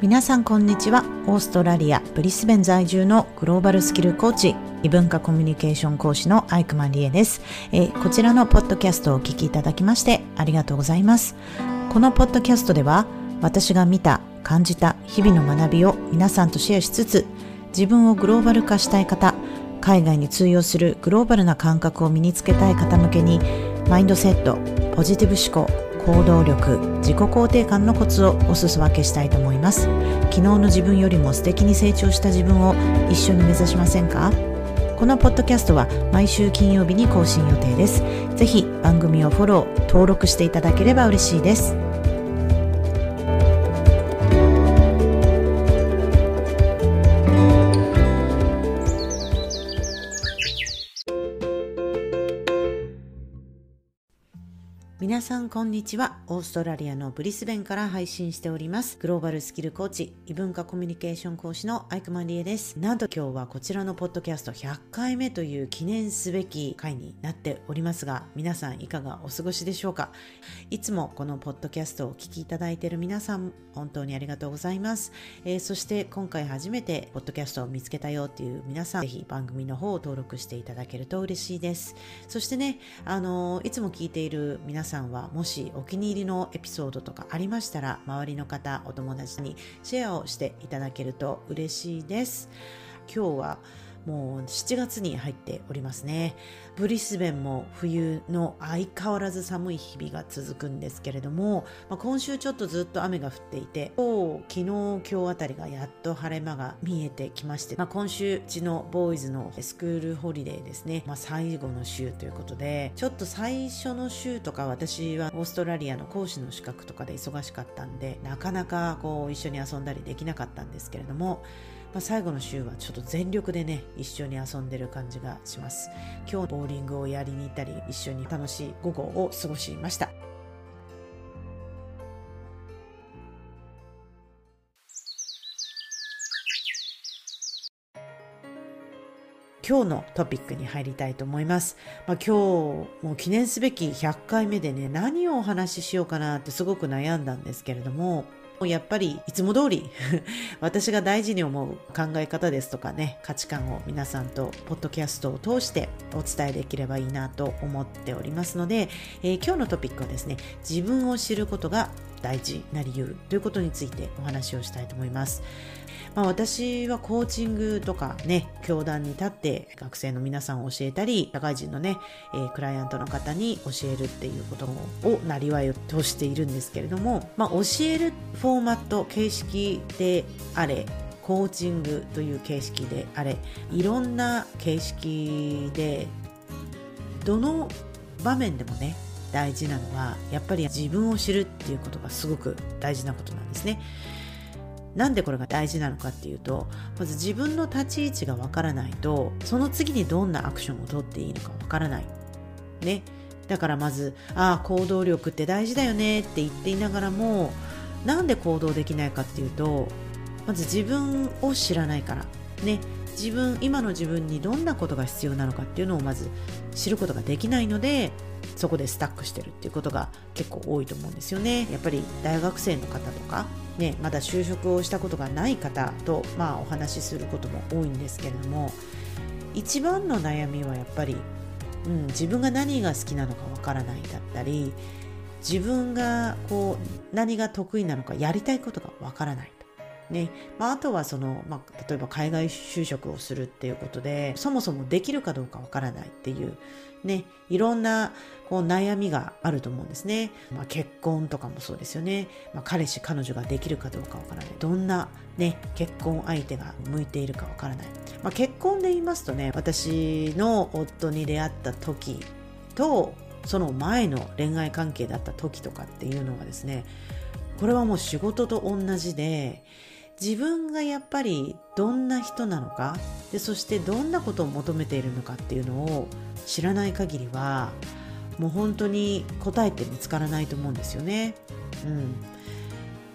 皆さんこんにちは。オーストラリアブリスベン在住のグローバルスキルコーチ異文化コミュニケーション講師のアイクマンリエです、えー、こちらのポッドキャストをお聞きいただきましてありがとうございます。このポッドキャストでは私が見た感じた日々の学びを皆さんとシェアしつつ自分をグローバル化したい方海外に通用するグローバルな感覚を身につけたい方向けにマインドセットポジティブ思考行動力自己肯定感のコツをお裾分けしたいと思います。昨日の自分よりも素敵に成長した自分を一緒に目指しませんか？このポッドキャストは毎週金曜日に更新予定です。ぜひ番組をフォロー登録していただければ嬉しいです。皆さんこんにちは。オーストラリアのブリスベンから配信しております。グローバルスキルコーチ異文化コミュニケーション講師のアイクマリエです。なんと今日はこちらのポッドキャスト100回目という記念すべき回になっておりますが皆さんいかがお過ごしでしょうか？いつもこのポッドキャストをお聞きいただいている皆さん本当にありがとうございます、えー、そして今回初めてポッドキャストを見つけたよっていう皆さんぜひ番組の方を登録していただけると嬉しいです。そしてねあのいつも聞いている皆さんはもしお気に入りのエピソードとかありましたら周りの方お友達にシェアをしていただけると嬉しいです。今日はもう7月に入っておりますね。ブリスベンも冬の相変わらず寒い日々が続くんですけれども、まあ、今週ちょっとずっと雨が降っていて、昨日、今日あたりがやっと晴れ間が見えてきまして、まあ、今週うちのボーイズのスクールホリデーですね、まあ、最後の週ということで、ちょっと最初の週とか私はオーストラリアの講師の資格とかで忙しかったんで、なかなかこう一緒に遊んだりできなかったんですけれども、まあ、最後の週はちょっと全力でね一緒に遊んでる感じがします今日ボーリングをやりに行ったり一緒に楽しい午後を過ごしました今日のトピックに入りたいと思います。まあ、今日もう記念すべき100回目でね、何をお話ししようかなってすごく悩んだんですけれども、やっぱりいつも通り 私が大事に思う考え方ですとかね価値観を皆さんとポッドキャストを通してお伝えできればいいなと思っておりますので、えー、今日のトピックはですね自分を知ることが大事な理由ということについてお話をしたいと思います。まあ、私はコーチングとかね、教壇に立って学生の皆さんを教えたり、社会人のね、えー、クライアントの方に教えるっていうことをなりわいとしているんですけれども、まあ、教えるフォーマット、形式であれ、コーチングという形式であれ、いろんな形式で、どの場面でもね、大事なのはやっぱり自分を知るっていうことがすごく大事なことなんですね。なんでこれが大事なのかっていうとまず自分の立ち位置がわからないとその次にどんなアクションをとっていいのかわからない。ね。だからまず、ああ、行動力って大事だよねって言っていながらも、なんで行動できないかっていうと、まず自分を知らないから。ね。自分、今の自分にどんなことが必要なのかっていうのをまず知ることができないので、そこでスタックしてるっていうことが結構多いと思うんですよね。やっぱり大学生の方とか、ね、まだ就職をしたことがない方と、まあ、お話しすることも多いんですけれども一番の悩みはやっぱり、うん、自分が何が好きなのかわからないだったり自分がこう何が得意なのかやりたいことがわからないね。まあ、あとはその、まあ、例えば海外就職をするっていうことでそもそもできるかどうかわからないっていうね。いろんなこう悩みがあると思うんですね、まあ、結婚とかもそうですよね、まあ、彼氏彼女ができるかどうかわからない。どんな、ね、結婚相手が向いているかわからない、まあ、結婚で言いますとね私の夫に出会った時とその前の恋愛関係だった時とかっていうのはですねこれはもう仕事と同じで自分がやっぱりどんな人なのかでそしてどんなことを求めているのかっていうのを知らない限りはもう本当に答えって見つからないと思うんですよね。うん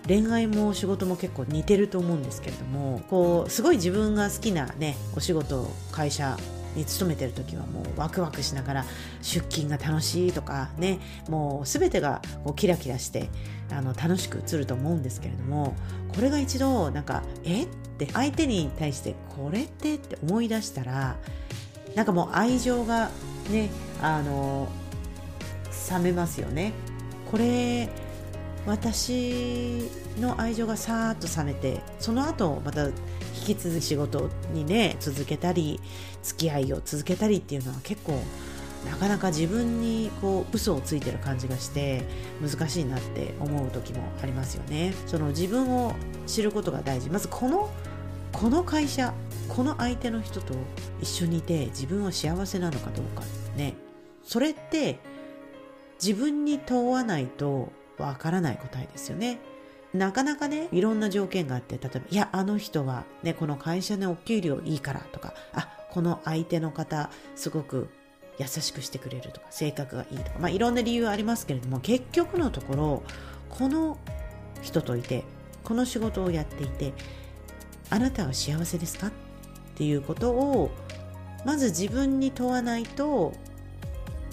恋愛も仕事も結構似てると思うんですけれどもこうすごい自分が好きなねお仕事会社に勤めてる時はもうワクワクしながら出勤が楽しいとかねもう全てがこうキラキラしてあの楽しく映ると思うんですけれどもこれが一度なんかえ？って相手に対してこれってって思い出したらなんかもう愛情がねあの冷めますよね。これ私の愛情がさーっと冷めてその後また引き続き仕事にね続けたり付き合いを続けたりっていうのは結構なかなか自分にこう嘘をついてる感じがして難しいなって思う時もありますよね。その自分を知ることが大事。まずこのこの会社この相手の人と一緒にいて自分は幸せなのかどうかね。それって自分に問わないとわからない答えですよね。なかなかね、いろんな条件があって、例えば、いや、あの人はね、この会社のお給料いいからとか、あ、この相手の方、すごく優しくしてくれるとか、性格がいいとか、まあいろんな理由ありますけれども、結局のところ、この人といて、この仕事をやっていて、あなたは幸せですか？っていうことを、まず自分に問わないと、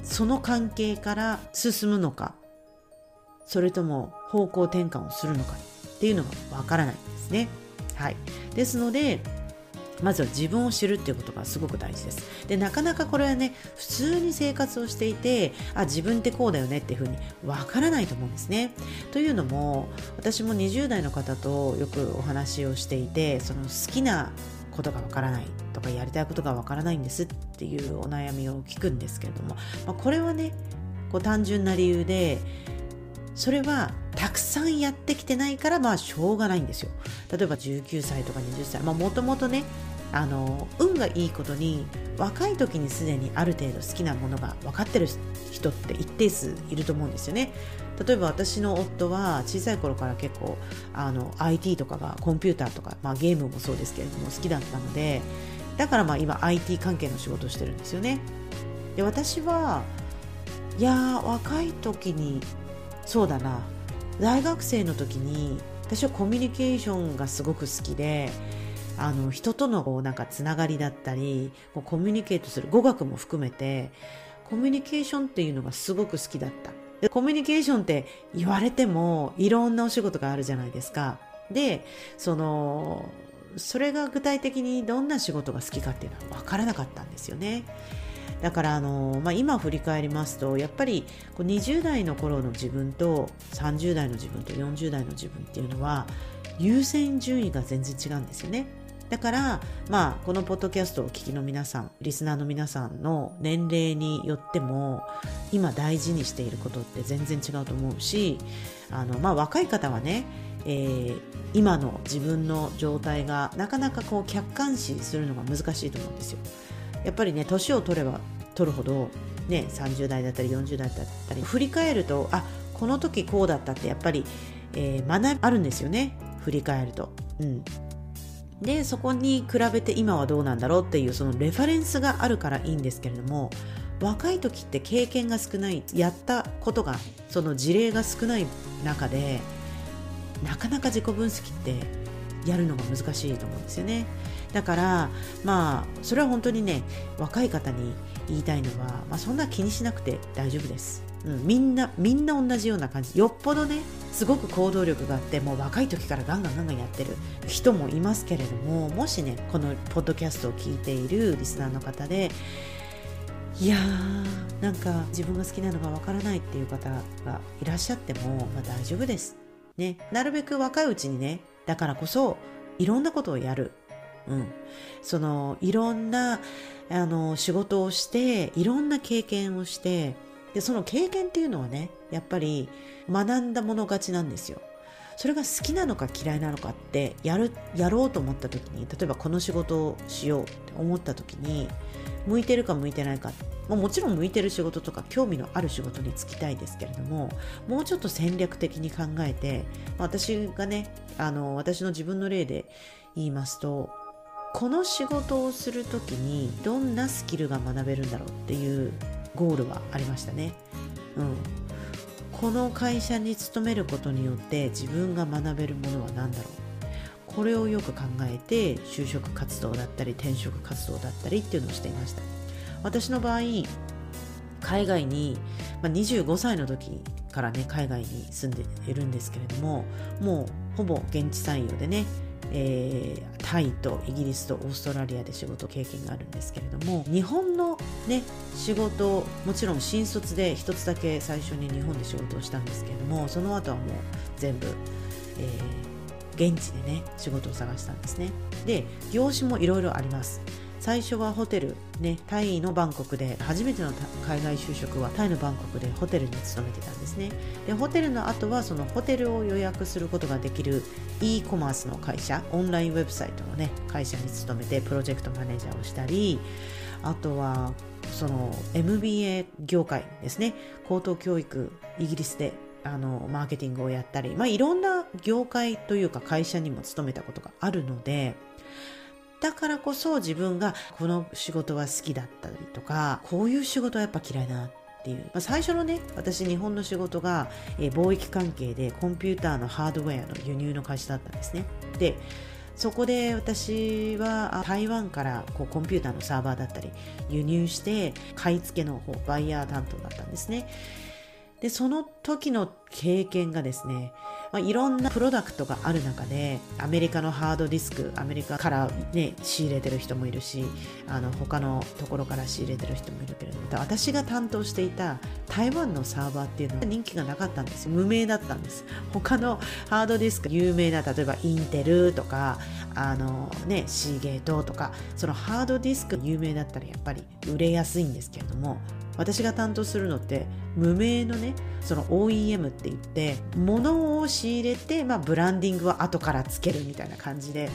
その関係から進むのか、それとも方向転換をするのかっていうのがわからないんですね。はい。ですので、まずは自分を知るっていうことがすごく大事です。で、なかなかこれはね、普通に生活をしていて、あ、自分ってこうだよねっていうふうにわからないと思うんですね。というのも、私も20代の方とよくお話をしていて、その好きなことがわからないとかやりたいことがわからないんですっていうお悩みを聞くんですけれども、まあ、これはね、こう単純な理由で、それはたくさんやってきてないからまあしょうがないんですよ。例えば19歳とか20歳もともとねあの運がいいことに若い時にすでにある程度好きなものが分かってる人って一定数いると思うんですよね。例えば私の夫は小さい頃から結構あの IT とかがコンピューターとか、まあ、ゲームもそうですけれども好きだったのでだからまあ今 IT 関係の仕事をしてるんですよね。で私はいや若い時にそうだな。大学生の時に私はコミュニケーションがすごく好きであの人とのなんかつながりだったりコミュニケートする語学も含めてコミュニケーションっていうのがすごく好きだった。でコミュニケーションって言われてもいろんなお仕事があるじゃないですか。でそのそれが具体的にどんな仕事が好きかっていうのは分からなかったんですよね。だからあの、まあ、今振り返りますとやっぱりこう20代の頃の自分と30代の自分と40代の自分っていうのは優先順位が全然違うんですよね。だから、まあ、このポッドキャストをお聞きの皆さん、リスナーの皆さんの年齢によっても、今大事にしていることって全然違うと思うし、あの、まあ、若い方はね、えー、今の自分の状態がなかなかこう客観視するのが難しいと思うんですよ。やっぱりね年を取れば取るほど、ね、30代だったり40代だったり振り返るとあこの時こうだったってやっぱり、えー、学びあるんですよね振り返ると。うんでそこに比べて今はどうなんだろうっていうそのレファレンスがあるからいいんですけれども若い時って経験が少ないやったことがその事例が少ない中でなかなか自己分析ってやるのが難しいと思うんですよね。だからまあそれは本当にね若い方に言いたいのは、まあ、そんな気にしなくて大丈夫です、うん、みんなみんな同じような感じ。よっぽどねすごく行動力があってもう若い時からガンガンガンガンやってる人もいますけれどももしねこのポッドキャストを聞いているリスナーの方でいやーなんか自分が好きなのがわからないっていう方がいらっしゃっても、まあ、大丈夫です。ね、なるべく若いうちにねだからこそいろんなことをやる。うん、そのいろんなあの仕事をしていろんな経験をしてでその経験っていうのはねやっぱり学んだもの勝ちなんですよ。それが好きなのか嫌いなのかってやるやろうと思った時に例えばこの仕事をしようって思った時に向いてるか向いてないかももちろん向いてる仕事とか興味のある仕事に就きたいですけれどももうちょっと戦略的に考えて私がねあの私の自分の例で言いますとこの仕事をする時にどんなスキルが学べるんだろうっていうゴールはありましたね。うん、この会社に勤めることによって自分が学べるものは何だろう。これをよく考えて就職活動だったり転職活動だったりっていうのをしていました。私の場合海外に、まあ、25歳の時からね海外に住んでいるんですけれどももうほぼ現地採用でねえー、タイとイギリスとオーストラリアで仕事経験があるんですけれども日本の、ね、仕事もちろん新卒で一つだけ最初に日本で仕事をしたんですけれどもその後はもう全部、えー、現地でね仕事を探したんですね。で業種もいろいろあります。最初はホテル、ね、タイのバンコクで初めての海外就職はタイのバンコクでホテルに勤めてたんですね。でホテルの後はそのホテルを予約することができる e コマースの会社オンラインウェブサイトの、ね、会社に勤めてプロジェクトマネージャーをしたりあとはその MBA 業界ですね。高等教育イギリスであのマーケティングをやったり、まあ、いろんな業界というか会社にも勤めたことがあるのでだからこそ自分がこの仕事は好きだったりとか、こういう仕事はやっぱ嫌いだなっていう。まあ、最初のね、私日本の仕事が、えー、貿易関係でコンピューターのハードウェアの輸入の会社だったんですね。で、そこで私は台湾からこうコンピューターのサーバーだったり輸入して買い付けの方バイヤー担当だったんですね。でその時の経験がですね、まあ、いろんなプロダクトがある中でアメリカのハードディスクアメリカから、ね、仕入れてる人もいるしあの他のところから仕入れてる人もいるけれども私が担当していた台湾のサーバーっていうのは人気がなかったんです無名だったんです。他のハードディスク有名な例えばインテルとかあのねシーゲートとかそのハードディスク有名だったらやっぱり売れやすいんですけれども私が担当するのって無名のねその OEM って言って物を仕入れて、まあ、ブランディングは後からつけるみたいな感じで。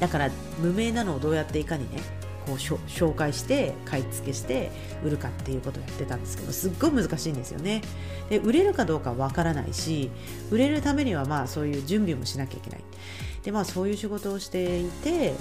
だから無名なのをどうやっていかにねこう紹介して買い付けして売るかっていうことをやってたんですけどすっごい難しいんですよね。で売れるかどうかわからないし売れるためにはまあそういう準備もしなきゃいけない。でまあそういう仕事をしていて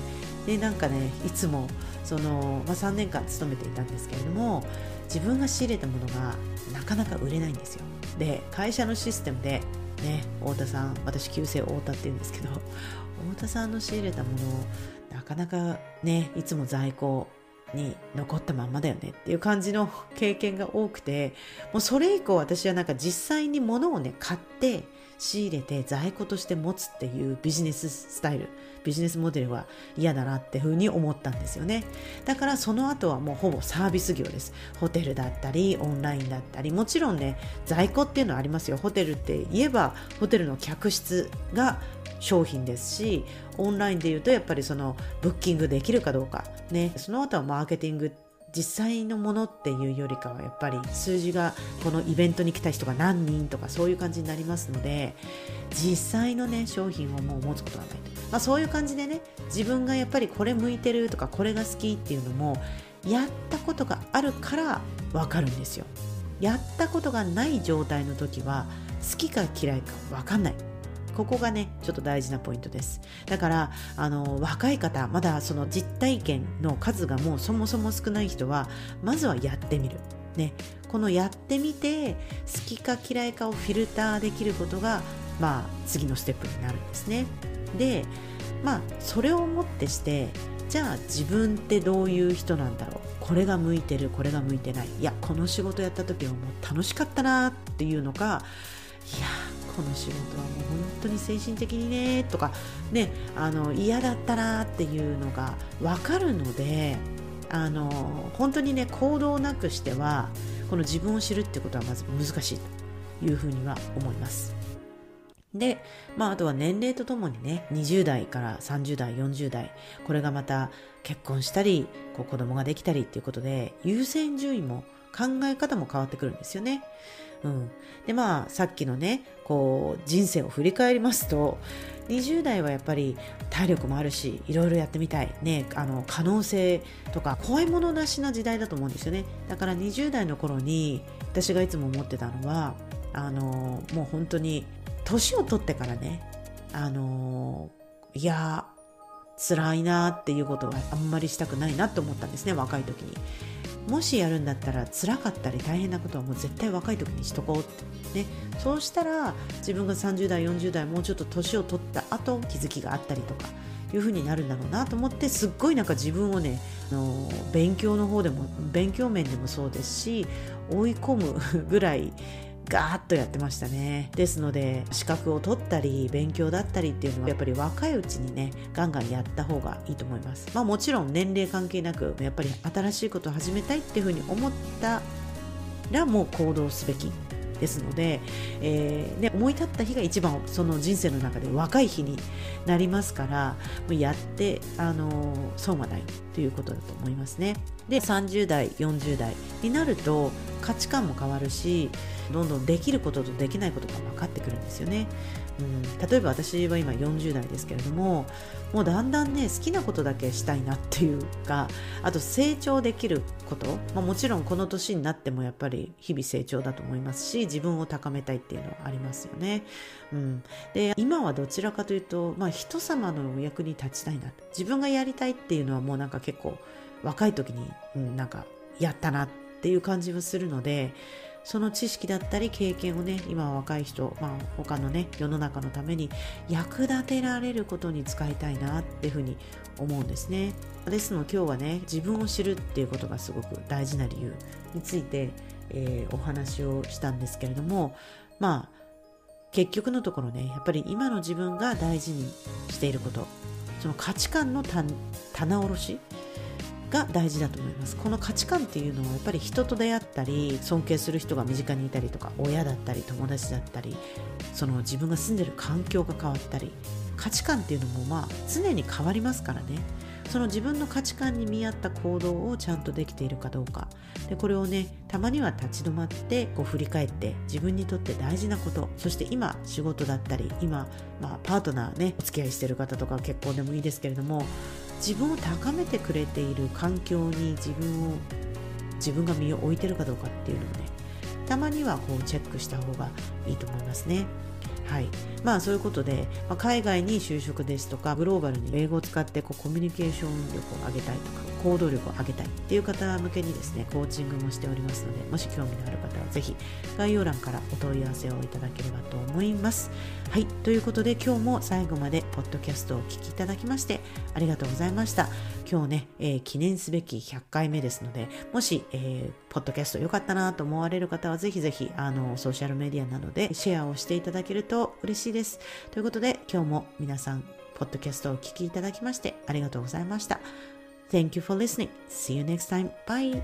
でなんかねいつもその、まあ、3年間勤めていたんですけれども自分が仕入れたものがなかなか売れないんですよ。で会社のシステムでね太田さん私旧姓太田って言うんですけど 太田さんの仕入れたものをなかなかねいつも在庫に残ったまんまだよねっていう感じの 経験が多くてもうそれ以降私はなんか実際に物をね買って仕入れて在庫として持つっていうビジネススタイルビジネスモデルは嫌だなってふうに思ったんですよね。だからその後はもうほぼサービス業です。ホテルだったりオンラインだったりもちろんね在庫っていうのはありますよ。ホテルって言えばホテルの客室が商品ですしオンラインで言うとやっぱりそのブッキングできるかどうかね。その後はマーケティングって実際のものっていうよりかはやっぱり数字がこのイベントに来た人が何人とかそういう感じになりますので実際のね商品をもう持つことがないと、まあ、そういう感じでね自分がやっぱりこれ向いてるとかこれが好きっていうのもやったことがあるから分かるんですよ。やったことがない状態の時は好きか嫌いか分かんない。ここがねちょっと大事なポイントです。だからあの若い方まだその実体験の数がもうそもそも少ない人はまずはやってみる。ね。このやってみて好きか嫌いかをフィルターできることがまあ次のステップになるんですね。でまあそれをもってしてじゃあ自分ってどういう人なんだろう。これが向いてるこれが向いてない。いやこの仕事やった時はもう楽しかったなっていうのかいやこの仕事はもう本当に精神的にねとかねあの嫌だったなっていうのが分かるのであの本当にね行動なくしてはこの自分を知るってことはまず難しいというふうには思います。で、まあ、あとは年齢とともにね、20代から30代、40代、これがまた結婚したり、こう子供ができたりっていうことで、優先順位も考え方も変わってくるんですよね。うん。で、まあ、さっきのね、こう、人生を振り返りますと、20代はやっぱり体力もあるし、いろいろやってみたい。ね、あの、可能性とか、怖いものなしな時代だと思うんですよね。だから20代の頃に、私がいつも思ってたのは、あの、もう本当に、年を取ってからね、あの、いや、辛いなっていうことはあんまりしたくないなと思ったんですね、若い時に。もしやるんだったら辛かったり大変なことはもう絶対若い時にしとこう、ね、そうしたら自分が30代40代もうちょっと年を取った後気づきがあったりとかいう風になるんだろうなと思ってすっごいなんか自分をねあの勉強の方でも勉強面でもそうですし追い込むぐらいガーッとやってましたね。ですので資格を取ったり勉強だったりっていうのはやっぱり若いうちにねガンガンやった方がいいと思います。まあもちろん年齢関係なくやっぱり新しいことを始めたいっていうふうに思ったらもう行動すべき。ですので、えーね、思い立った日が一番その人生の中で若い日になりますからもうやってあの損はないということだと思いますね。で30代40代になると価値観も変わるしどんどんできることとできないことが分かってくるんですよね。例えば私は今40代ですけれどももうだんだんね好きなことだけしたいなっていうかあと成長できること、まあ、もちろんこの年になってもやっぱり日々成長だと思いますし自分を高めたいっていうのはありますよね。うん、で今はどちらかというと、まあ、人様のお役に立ちたいな自分がやりたいっていうのはもうなんか結構若い時に、うん、なんかやったなっていう感じはするのでその知識だったり経験をね今は若い人、まあ、他のね世の中のために役立てられることに使いたいなっていうふうに思うんですね。ですので今日はね自分を知るっていうことがすごく大事な理由について、えー、お話をしたんですけれどもまあ結局のところねやっぱり今の自分が大事にしていることその価値観の棚卸しが大事だと思います。この価値観っていうのはやっぱり人と出会ったり尊敬する人が身近にいたりとか親だったり友達だったりその自分が住んでる環境が変わったり価値観っていうのもまあ常に変わりますからね。その自分の価値観に見合った行動をちゃんとできているかどうか。でこれをねたまには立ち止まってこう振り返って自分にとって大事なことそして今仕事だったり今、まあ、パートナーねお付き合いしてる方とか結婚でもいいですけれども自分を高めてくれている環境に自分を自分が身を置いてるかどうかっていうのをねたまにはこうチェックした方がいいと思いますね。はい、まあそういうことで、まあ、海外に就職ですとかグローバルに英語を使ってこうコミュニケーション力を上げたいとか行動力を上げたいっていう方向けにですねコーチングもしておりますのでもし興味のある方はぜひ概要欄からお問い合わせをいただければと思います。はいということで今日も最後までポッドキャストをお聞きいただきましてありがとうございました。今日ね、えー、記念すべき100回目ですのでもし、えー、ポッドキャスト良かったなと思われる方はぜひぜひあのソーシャルメディアなどでシェアをしていただけると嬉しいです。ということで今日も皆さんポッドキャストをお聞きいただきましてありがとうございました。Thank you for listening. See you next time. Bye.